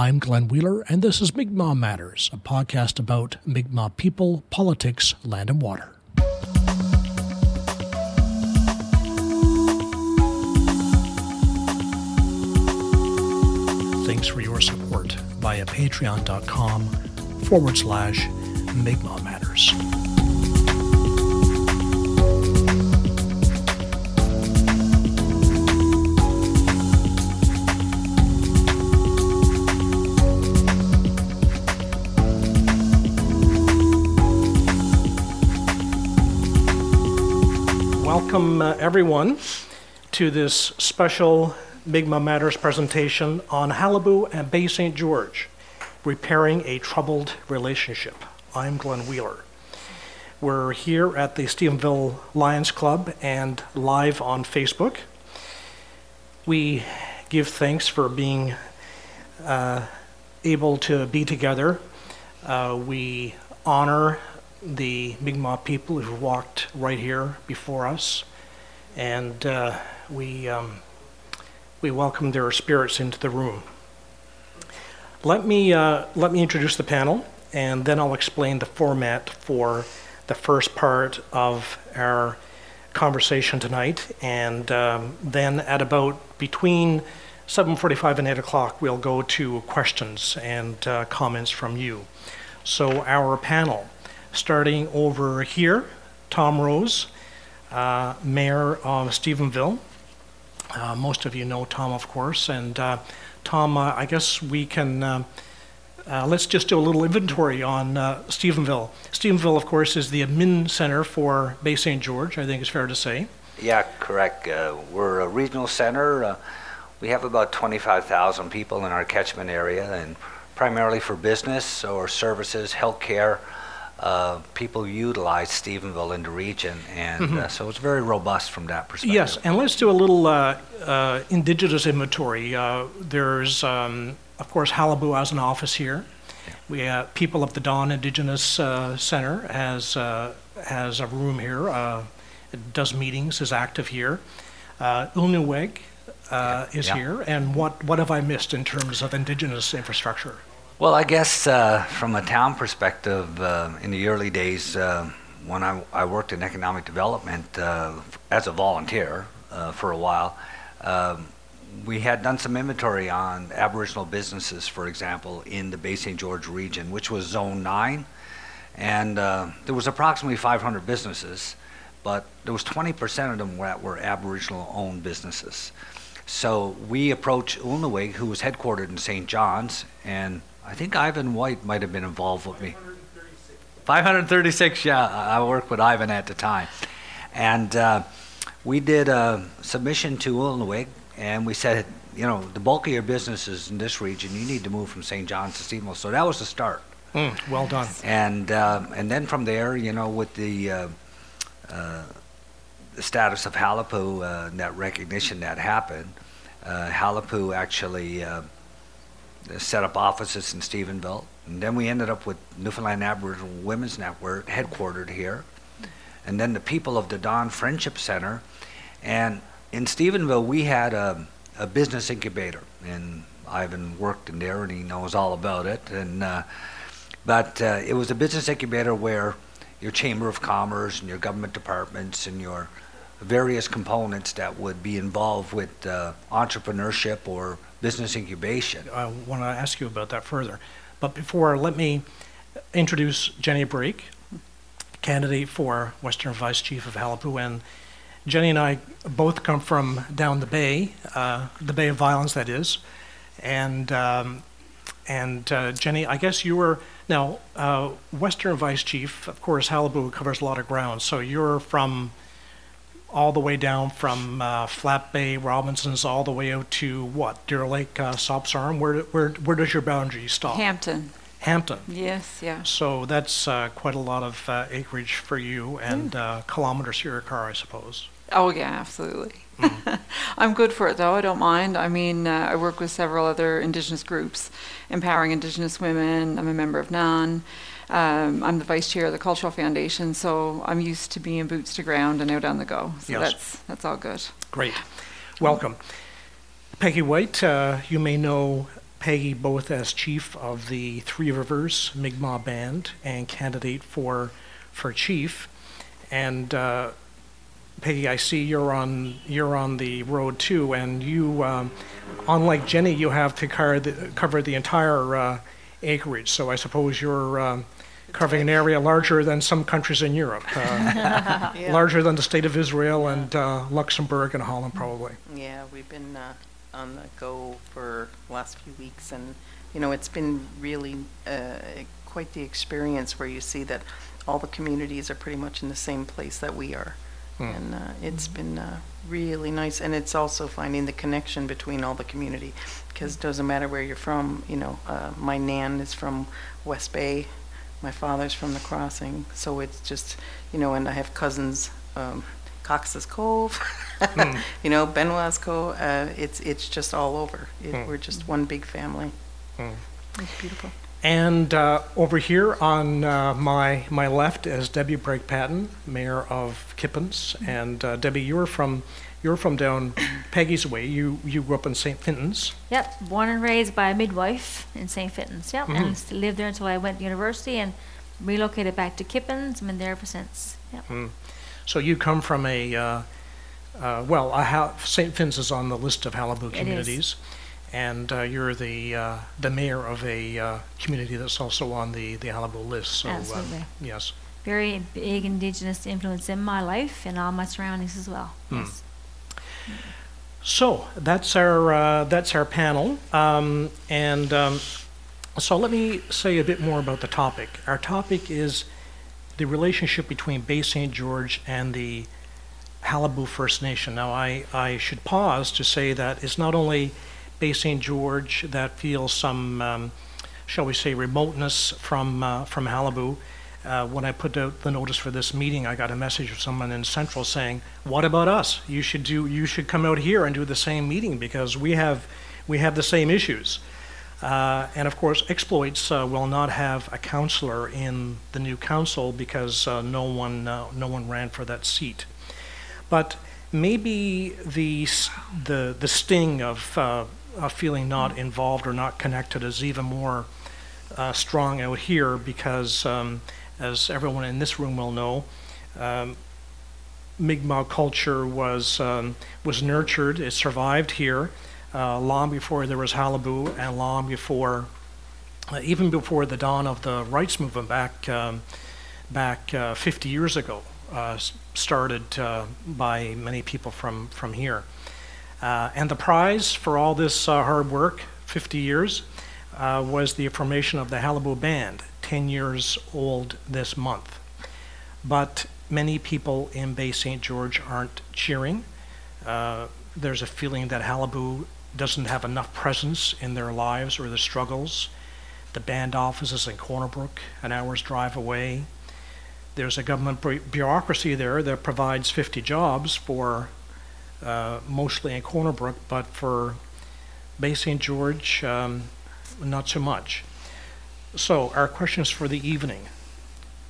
I'm Glenn Wheeler, and this is Mi'kmaq Matters, a podcast about Mi'kmaq people, politics, land, and water. Thanks for your support via patreon.com forward slash Mi'kmaq Matters. Welcome, uh, everyone, to this special Mi'kmaq Matters presentation on Qalipu and Bay St. George, repairing a troubled relationship. I'm Glenn Wheeler. We're here at the Stephenville Lions Club and live on Facebook. We give thanks for being uh, able to be together. Uh, we honor the Mi'kmaq people who walked right here before us, and uh, we um, we welcome their spirits into the room. Let me uh, let me introduce the panel, and then I'll explain the format for the first part of our conversation tonight, and um, then at about between 7:45 and 8 o'clock, we'll go to questions and uh, comments from you. So our panel starting over here, Tom Rose, uh, Mayor of Stephenville. Uh, most of you know Tom, of course, and uh, Tom, uh, I guess we can. Uh, uh, let's just do a little inventory on Stephenville. Stephenville, of course, is the admin center for Bay St. George, I think it's fair to say. Yeah, correct. we're a regional center. we have about 25,000 people in our catchment area, and primarily for business or services, healthcare, uh, people utilize Stephenville in the region, and mm-hmm. uh, so it's very robust from that perspective. Yes, and let's do a little uh, uh indigenous inventory. Uh, there's, um, of course, Qalipu has an office here. Yeah. We have people of the Dawn Indigenous uh, Center has has a room here. it does meetings, is active here. Uh, Ulnuweg yeah. is yeah. here, and what what have I missed in terms of indigenous infrastructure? Well, I guess uh, from a town perspective, uh, in the early days, uh, when I, I, worked in economic development uh, as a volunteer uh, for a while, um, we had done some inventory on Aboriginal businesses, for example, in the Bay St. George region, which was Zone 9. And there was approximately 500 businesses, but there was 20% of them that were Aboriginal-owned businesses. So we approached Ulnuweg, who was headquartered in St. John's, and I think Ivan White might have been involved with me. 536, yeah. I worked with Ivan at the time. And uh, we did a submission to Ulnuweg, and we said, you know, the bulk of your business is in this region. You need to move from St. John's to Stevens. So that was the start. Mm, well done. And uh, and then from there, you know, with the uh, uh, the status of Qalipu, uh, that recognition that happened, uh, Qalipu actually uh, set up offices in Stephenville. And then we ended up with Newfoundland Aboriginal Women's Network, headquartered here. And then the people of the Dawn Friendship Center. And in Stephenville, we had a, a business incubator. And Ivan worked in there and he knows all about it. And, uh, but uh, it was a business incubator where your Chamber of Commerce and your government departments and your various components that would be involved with uh, entrepreneurship or business incubation. I want to ask you about that further. But before, let me introduce Jenny Brake, candidate for Western Vice Chief of Qalipu. And Jenny and I both come from down the bay, uh, the Bay of Violence, that is. And, um, and uh, Jenny, I guess you were, now, uh, Western Vice Chief, of course, Qalipu covers a lot of ground. So you're from all the way down from uh, Flat Bay, Robinsons, all the way out to what? Deer Lake, uh, Sops Arm? Where, where, where does your boundary stop? Hampton. Hampton. Yes, yeah. So that's uh, quite a lot of uh, acreage for you and uh, kilometers for your car, I suppose. Oh, yeah, absolutely. Mm. I'm good for it, though. I don't mind. I mean, uh, I work with several other Indigenous groups, empowering Indigenous women. I'm a member of NAN. Um, I'm the vice chair of the Cultural Foundation, so I'm used to being boots to ground and out on the go. So yes. that's that's all good. Great, welcome, Peggy White. Uh, you may know Peggy both as chief of the Three Rivers Mi'kmaq Band and candidate for, for chief. And uh, Peggy, I see you're on, you're on the road too, and you, um, unlike Jenny, you have to cover the, cover the entire uh, acreage. So I suppose you're um, covering an area larger than some countries in Europe, uh, Yeah. larger than the state of Israel and uh, Luxembourg and Holland, probably. Yeah, we've been uh, on the go for the last few weeks, and, you know, it's been really uh, quite the experience where you see that all the communities are pretty much in the same place that we are. Hmm. And uh, it's been uh, really nice, and it's also finding the connection between all the community, because it doesn't matter where you're from, you know, uh, my nan is from West Bay, my father's from the Crossing, so it's just, you know, and I have cousins, um, Cox's Cove, you know, Benoit's Cove, uh, it's, it's just all over. It- Hmm. We're just one big family. Hmm. It's beautiful. And uh, over here on uh, my my left is Debbie Brake Patton, Mayor of Kippens. And uh, Debbie, you're from you're from down Peggy's way. You you grew up in St. Fintan's. Yep, born and raised by a midwife in St. Fintan's. Yep, Mhm. and st- lived there until I went to university and relocated back to Kippens. I've been there ever since. Yep. So you come from a uh, uh, well, a ha- St. Fin's is on the list of Qalipu It is. And uh, you're the uh, the mayor of a uh, community that's also on the the Qalipu list. So uh, Absolutely. yes. Very big indigenous influence in my life and all my surroundings as well. Hmm. Yes. So that's our uh, that's our panel, um, and um, so let me say a bit more about the topic. Our topic is the relationship between Bay St. George and the Qalipu First Nation. Now, I, I should pause to say that it's not only Bay St. George that feels some, um, shall we say, remoteness from uh, from Qalipu. Uh, when I put out the notice for this meeting, I got a message from someone in Central saying, "What about us? You should do. You should come out here and do the same meeting because we have we have the same issues." Uh, and of course, exploits uh, will not have a counselor in the new council because uh, no one uh, no one ran for that seat. But maybe the the the sting of uh, feeling not involved or not connected is even more uh, strong out here because, um, as everyone in this room will know, um, Mi'kmaq culture was um, was nurtured. It survived here uh, long before there was Qalipu and long before, uh, even before the dawn of the rights movement back um, back uh, 50 years ago, uh, started uh, by many people from from here. Uh, and the prize for all this uh, hard work, 50 years, uh, was the formation of the Qalipu Band, 10 years old this month. But many people in Bay St. George aren't cheering. Uh, there's a feeling that Qalipu doesn't have enough presence in their lives or their struggles. The band office is in Corner Brook, an hour's drive away. There's a government bu- bureaucracy there that provides 50 jobs for uh, mostly in Corner Brook, but for Bay St. George, um, not so much. So, our questions for the evening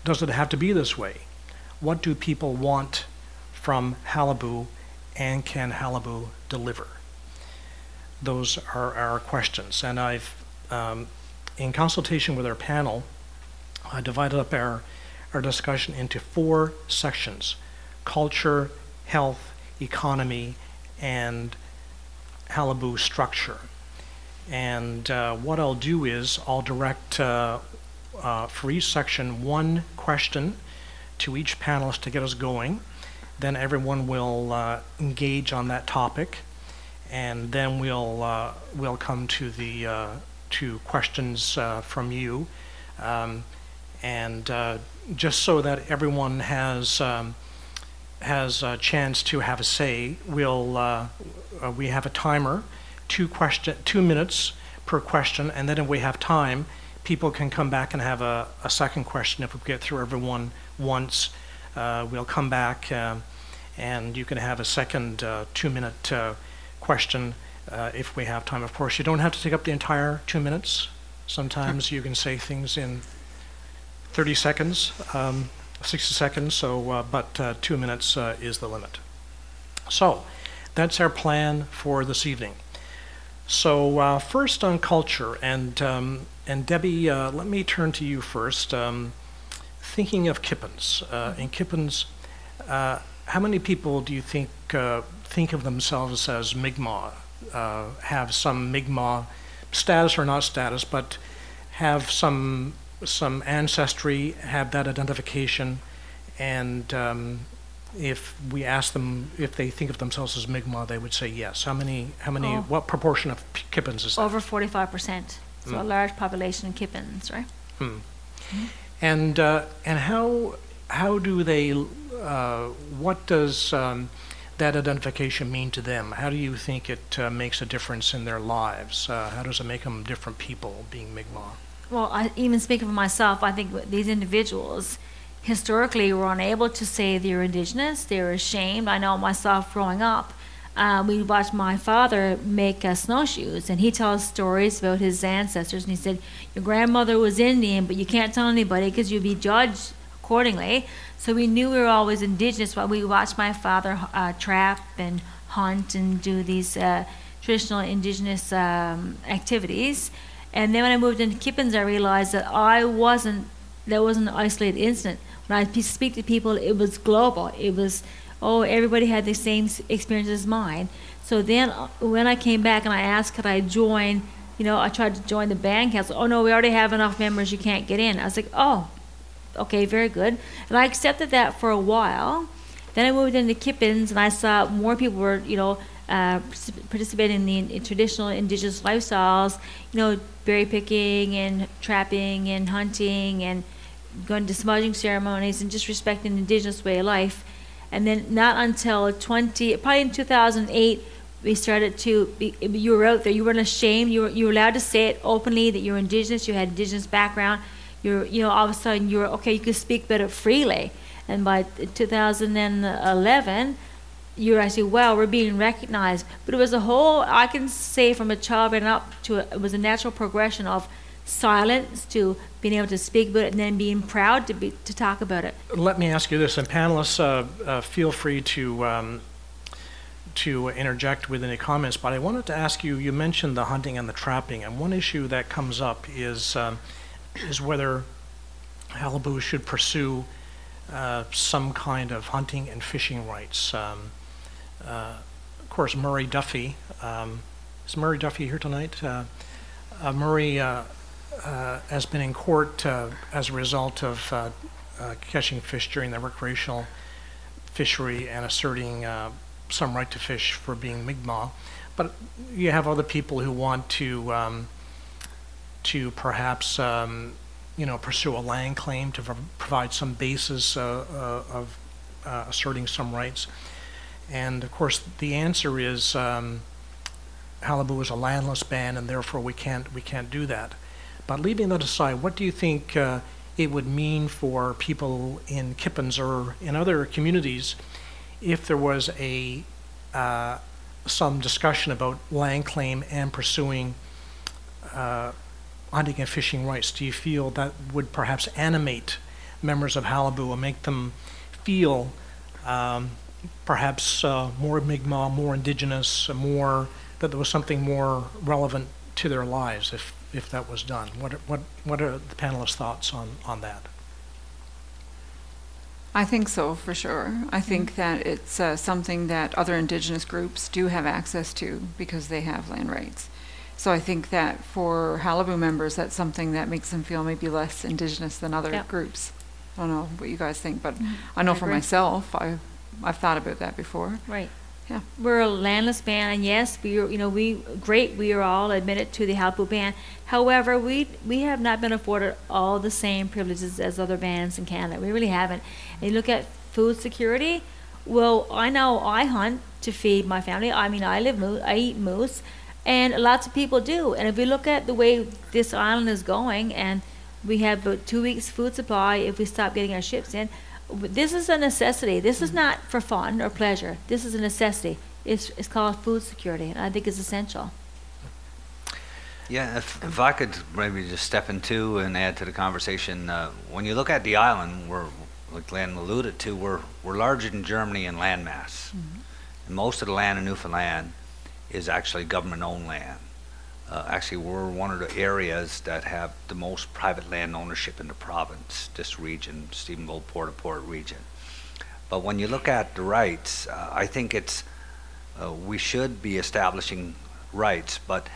Does it have to be this way? What do people want from Qalipu, and can Qalipu deliver? Those are our questions. And I've, um, in consultation with our panel, I divided up our, our discussion into four sections culture, health, economy, and Qalipu structure. And uh, what I'll do is I'll direct uh, uh, for each section one question to each panelist to get us going. Then everyone will uh, engage on that topic, and then we'll uh, we'll come to the uh, to questions from you, um, and just so that everyone has. Um, has a chance to have a say, we'll, uh, uh, we have a timer, two question, two minutes per question, and then if we have time, people can come back and have a, a second question if we get through everyone once. Uh, we'll come back um, and you can have a second uh, two-minute uh, question uh, if we have time. Of course, you don't have to take up the entire two minutes. Sometimes you can say things in 30 seconds, um, 60 seconds, so, uh, but uh, two minutes uh, is the limit. So, that's our plan for this evening. So uh, first on culture, and um, and Debbie, uh, let me turn to you first. Um, thinking of Kippens, uh, in Kippens, uh, how many people do you think uh, think of themselves as Mi'kmaq, uh, have some Mi'kmaq status or not status, but have some some ancestry, have that identification, and um, if we ask them if they think of themselves as Mi'kmaq, they would say yes. How many? How many? Oh. What proportion of P- Kippens is that? Over 45%. So a Mm. large population in Kippens, right? And uh, and how how do they? Uh, what does um, that identification mean to them? How do you think it uh, makes a difference in their lives? Uh, how does it make them different people being Mi'kmaq? Well, I, even speaking for myself, I think these individuals historically were unable to say they're indigenous. They were ashamed. I know myself growing up, uh, we watched my father make uh, snowshoes, and he tells stories about his ancestors. And he said, Your grandmother was Indian, but you can't tell anybody because you'd be judged accordingly. So we knew we were always indigenous while we watched my father uh, trap and hunt and do these uh, traditional indigenous um, activities. And then when I moved into Kippens, I realized that I wasn't, there wasn't an isolated incident. When I speak to people, it was global. It was, oh, everybody had the same experience as mine. So then uh, when I came back and I asked, could I join, you know, I tried to join the band council. Oh, no, we already have enough members, you can't get in. I was like, oh, okay, very good. And I accepted that for a while. Then I moved into Kippens, and I saw more people were, you know, uh, participating in the in traditional indigenous lifestyles, you know, berry picking and trapping and hunting and going to smudging ceremonies and just respecting indigenous way of life. And then not until 20, probably in 2008, we started to, be, you were out there, you weren't ashamed, you were, you were allowed to say it openly that you were indigenous, you had indigenous background, you're, you know, all of a sudden you were, okay, you could speak better freely. And by 2011, you're actually, wow, we're being recognized. But it was a whole, I can say from a child and up to, a, it was a natural progression of silence to being able to speak about it and then being proud to be, to talk about it. Let me ask you this, and panelists, uh, uh, feel free to um, to interject with any comments. But I wanted to ask you. You mentioned the hunting and the trapping, and one issue that comes up is um, is whether Qalipu should pursue uh, some kind of hunting and fishing rights. Um, of course, Murray Duffy um, is Murray Duffy here tonight. Uh, uh, Murray uh, uh, has been in court uh, as a result of uh, uh, catching fish during the recreational fishery and asserting uh, some right to fish for being Mi'kmaq. But you have other people who want to um, to perhaps um, you know pursue a land claim to prov- provide some basis uh, uh, of uh, asserting some rights. And of course, the answer is um, Qalipu is a landless band, and therefore we can't we can't do that. But leaving that aside, what do you think uh, it would mean for people in Kippens or in other communities if there was a uh, some discussion about land claim and pursuing uh, hunting and fishing rights? Do you feel that would perhaps animate members of Qalipu and make them feel um, perhaps uh, more Mi'kmaq, more indigenous, uh, more that there was something more relevant to their lives if if that was done? What are- what what are the panelists' thoughts on on that? I think so, for sure. I think that it's uh, something that other indigenous groups do have access to because they have land rights. So I think that for Qalipu members, that's something that makes them feel maybe less indigenous than other Yep. groups. I don't know what you guys think, but I know I for myself, I, I've thought about that before. Right. Yeah. We're a landless band, and yes, we are, you know, we, great, we are all admitted to the Qalipu band. However, we, we have not been afforded all the same privileges as other bands in Canada. We really haven't. And you look at food security, well, I know I hunt to feed my family. I mean, I live moose, I eat moose, and lots of people do. And if we look at the way this island is going, and we have about two weeks food supply if we stop getting our ships in, this is a necessity. This is not for fun or pleasure. This is a necessity. It's, it's called food security, and I think it's essential. Yeah, if, if I could maybe just step into and add to the conversation, uh, when you look at the island, we're, like Glenn alluded to, we're, we're larger than Germany in land mass. And most of the land in Newfoundland is actually government-owned land. Uh, actually, we're one of the areas that have the most private land ownership in the province, this region, Stephenville, Port Port region. But when you look at the rights, uh, I think it's, uh, we should be establishing rights, but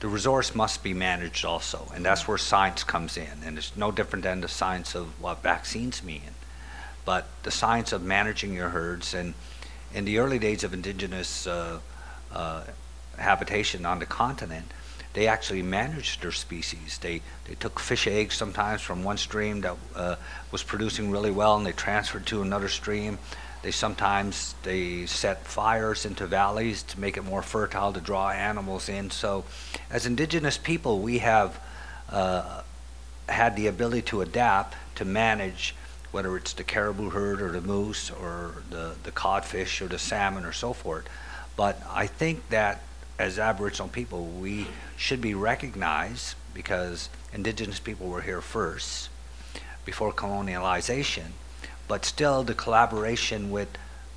the resource must be managed also, and that's where science comes in, and it's no different than the science of what vaccines mean. But the science of managing your herds, and in the early days of indigenous uh, uh, habitation on the continent, they actually managed their species. They, they took fish eggs sometimes from one stream that uh, was producing really well, and they transferred to another stream. They sometimes they set fires into valleys to make it more fertile to draw animals in. So, as indigenous people, we have uh, had the ability to adapt to manage whether it's the caribou herd or the moose or the, the codfish or the salmon or so forth. But I think that as Aboriginal people, we should be recognized because Indigenous people were here first before colonialization. But still the collaboration with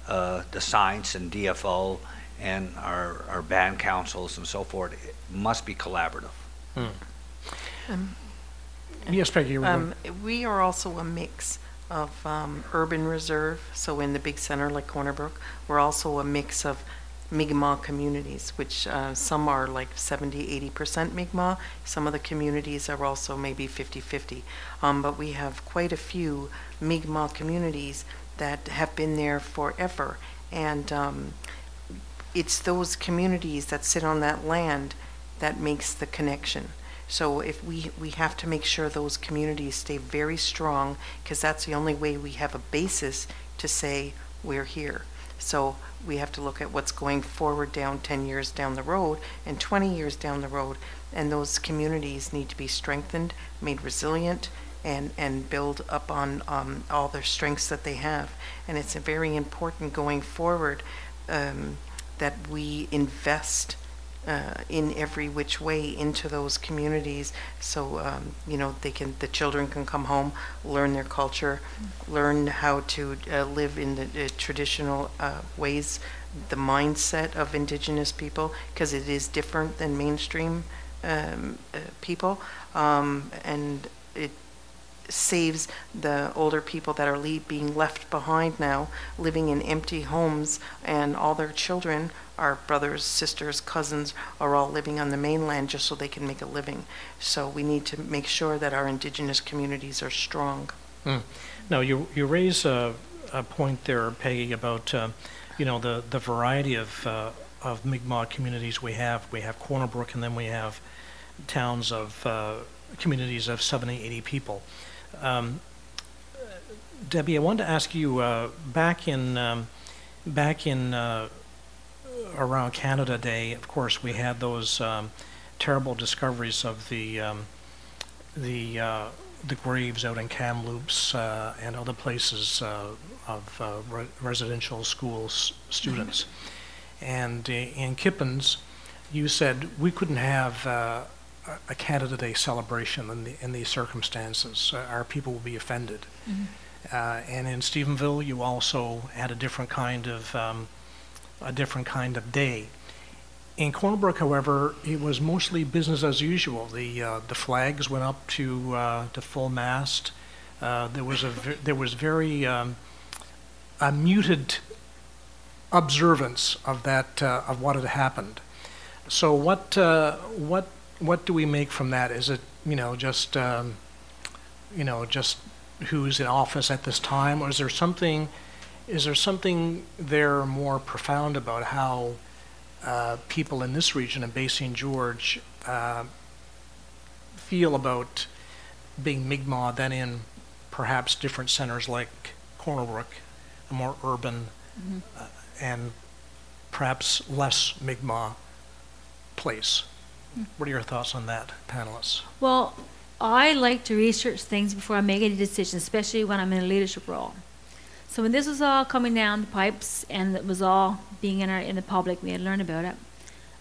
uh, the science and DFO and our, our band councils and so forth must be collaborative. Um, Yes, Peggy, you were going- Um, we are also a mix of um, urban reserve, so in the big center like Corner Brook, we're also a mix of Mi'kmaq communities, which uh, some are like 70, 80% Mi'kmaq. Some of the communities are also maybe 50-50. Um, but we have quite a few Mi'kmaq communities that have been there forever. And um, it's those communities that sit on that land that makes the connection. So if we, we have to make sure those communities stay very strong, because that's the only way we have a basis to say we're here. So we have to look at what's going forward down 10 years down the road and 20 years down the road. And those communities need to be strengthened, made resilient, and, and build up on um, all their strengths that they have. And it's very important going forward um, that we invest uh, in every which way into those communities. So um, you know they can the children can come home learn their culture learn how to uh, live in the uh, traditional ways the mindset of indigenous people because it is different than mainstream um, uh, people. Um, and it saves the older people that are being left behind now, living in empty homes, and all their children, our brothers, sisters, cousins, are all living on the mainland just so they can make a living. So we need to make sure that our indigenous communities are strong. Now, you, you raise a, a point there, Peggy, about, uh, you know, the, the variety of, uh, of Mi'kmaq communities we have. We have Corner Brook, and then we have towns of, uh, communities of 70, 80 people. Um, Debbie, I wanted to ask you, uh, back in, um, back in, uh, around Canada Day, of course, we had those um, terrible discoveries of the, um, the, uh, the graves out in Kamloops uh, and other places uh, of uh, re- residential school s- students. And uh, in Kippens, you said we couldn't have uh, a- Canada Day celebration in, the, in these circumstances. Uh, our people will be offended. Uh, and in Stephenville, you also had a different kind of um, a different kind of day. In Corner Brook, however, it was mostly business as usual. The uh, the flags went up to uh, to full mast. Uh, there was a there was very um, a muted observance of that uh, of what had happened. So what uh, what what do we make from that? Is it you know just um, you know just who's in office at this time, or is there something is there something there more profound about how uh, people in this region and Bay St. George uh, feel about being Mi'kmaq than in perhaps different centers like Corner Brook, a more urban uh, and perhaps less Mi'kmaq place. What are your thoughts on that, panelists? Well, I like to research things before I make any decisions, especially when I'm in a leadership role. So when this was all coming down the pipes and it was all being in, our, in the public, we had learned about it.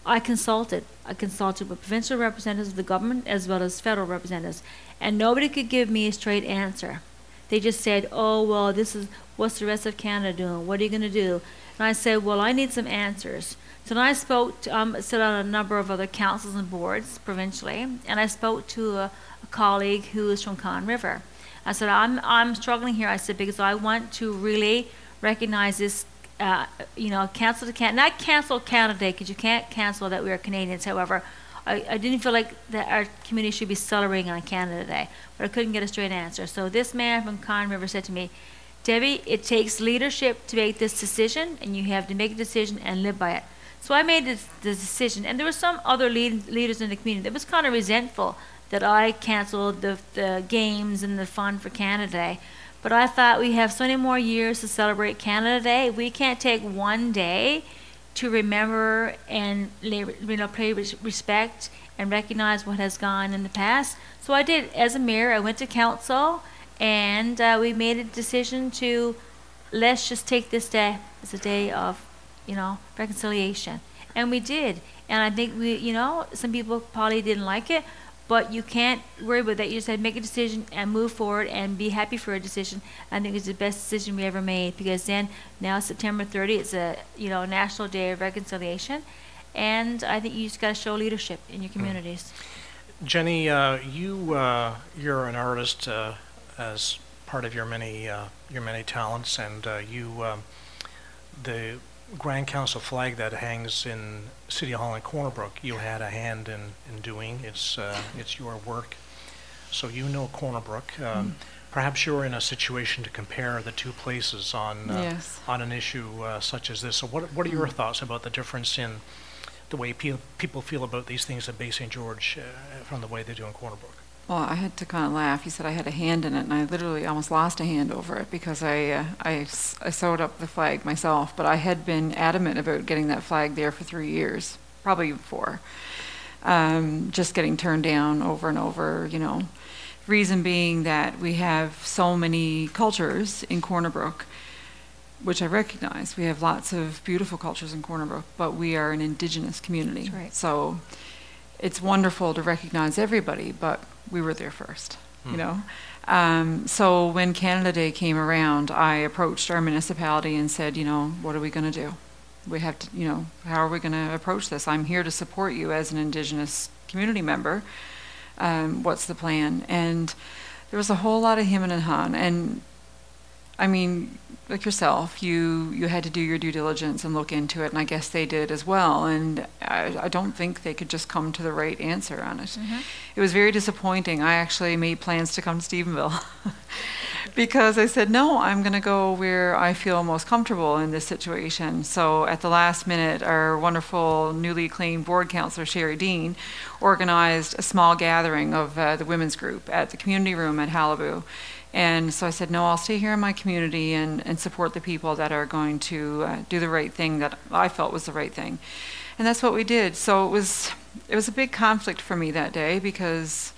I consulted. I consulted with provincial representatives of the government as well as federal representatives, and nobody could give me a straight answer. they just said, "Oh well, this is what's the rest of Canada doing? What are you going to do?" And I said, "Well, I need some answers." So then I spoke, to, um, sit on a number of other councils and boards provincially, and I spoke to a, a colleague who is from Conne River. I said, I'm, I'm struggling here. I said, because I want to really recognize this, uh, you know, cancel the can not cancel Canada Day, because you can't cancel that we are Canadians. However, I, I didn't feel like that our community should be celebrating on Canada Day, but I couldn't get a straight answer. So this man from Conne River said to me, Debbie, it takes leadership to make this decision, and you have to make a decision and live by it. So I made this, this decision, and there were some other lead, leaders in the community that was kind of resentful that I canceled the, the games and the fun for Canada Day. But I thought we have so many more years to celebrate Canada Day. We can't take one day to remember and you know pay respect and recognize what has gone in the past. So I did. As a mayor, I went to council, and uh, we made a decision to let's just take this day as a day of, you know, reconciliation, and we did. And I think we, you know, some people probably didn't like it, but you can't worry about that. You just have to make a decision and move forward and be happy for a decision. I think it's the best decision we ever made because then now September 30, it's a you know National Day of Reconciliation, and I think you just got to show leadership in your hmm. communities. Jenny, uh, you uh, you're an artist uh, as part of your many uh, your many talents, and uh, you um, the Grand Council flag that hangs in City Hall in Corner Brook, you had a hand in, in doing. It's, uh, it's your work. So you know Corner Brook. Um, mm. Perhaps you're in a situation to compare the two places on, uh, yes. on an issue uh, such as this. So what, what are your mm. thoughts about the difference in the way pe- people feel about these things at Bay St. George uh, from the way they do in Corner Brook? Well, I had to kind of laugh. He said I had a hand in it, and I literally almost lost a hand over it because I, uh, I, I sewed up the flag myself. But I had been adamant about getting that flag there for three years, probably four. Um, just getting turned down over and over, you know. Reason being that we have so many cultures in Corner Brook, which I recognize. We have lots of beautiful cultures in Corner Brook, but we are an indigenous community. Right. So it's wonderful to recognize everybody, but we were there first, you hmm. know. Um, so when Canada Day came around, I approached our municipality and said, you know, what are we going to do? We have to, you know, how are we going to approach this? I'm here to support you as an Indigenous community member. Um, what's the plan? And there was a whole lot of him and han. And I mean, like yourself, you you had to do your due diligence and look into it, and I guess they did as well. And I, I don't think they could just come to the right answer on it. Mm-hmm. It was very disappointing. I actually made plans to come to Stephenville because I said no, I'm going to go where I feel most comfortable in this situation. So at the last minute, our wonderful newly acclaimed board counselor Sherry Dean organized a small gathering of uh, the women's group at the community room at Qalipu and so I said, no, I'll stay here in my community and, and support the people that are going to uh, do the right thing that I felt was the right thing. And that's what we did. So it was, it was a big conflict for me that day because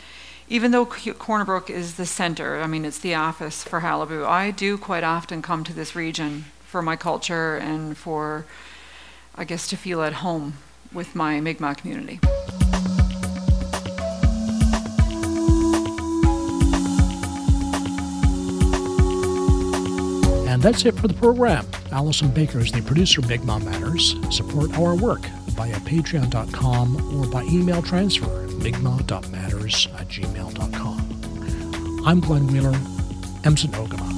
even though Corner Brook is the center, I mean, it's the office for Qalipu, I do quite often come to this region for my culture and for, I guess, to feel at home with my Mi'kmaq community. And that's it for the program. Allison Baker is the producer of Mi'kmaq Matters. Support our work via patreon.com or by email transfer at mi'kmaq.matters at gmail.com. I'm Glenn Wheeler, Emson Ogama.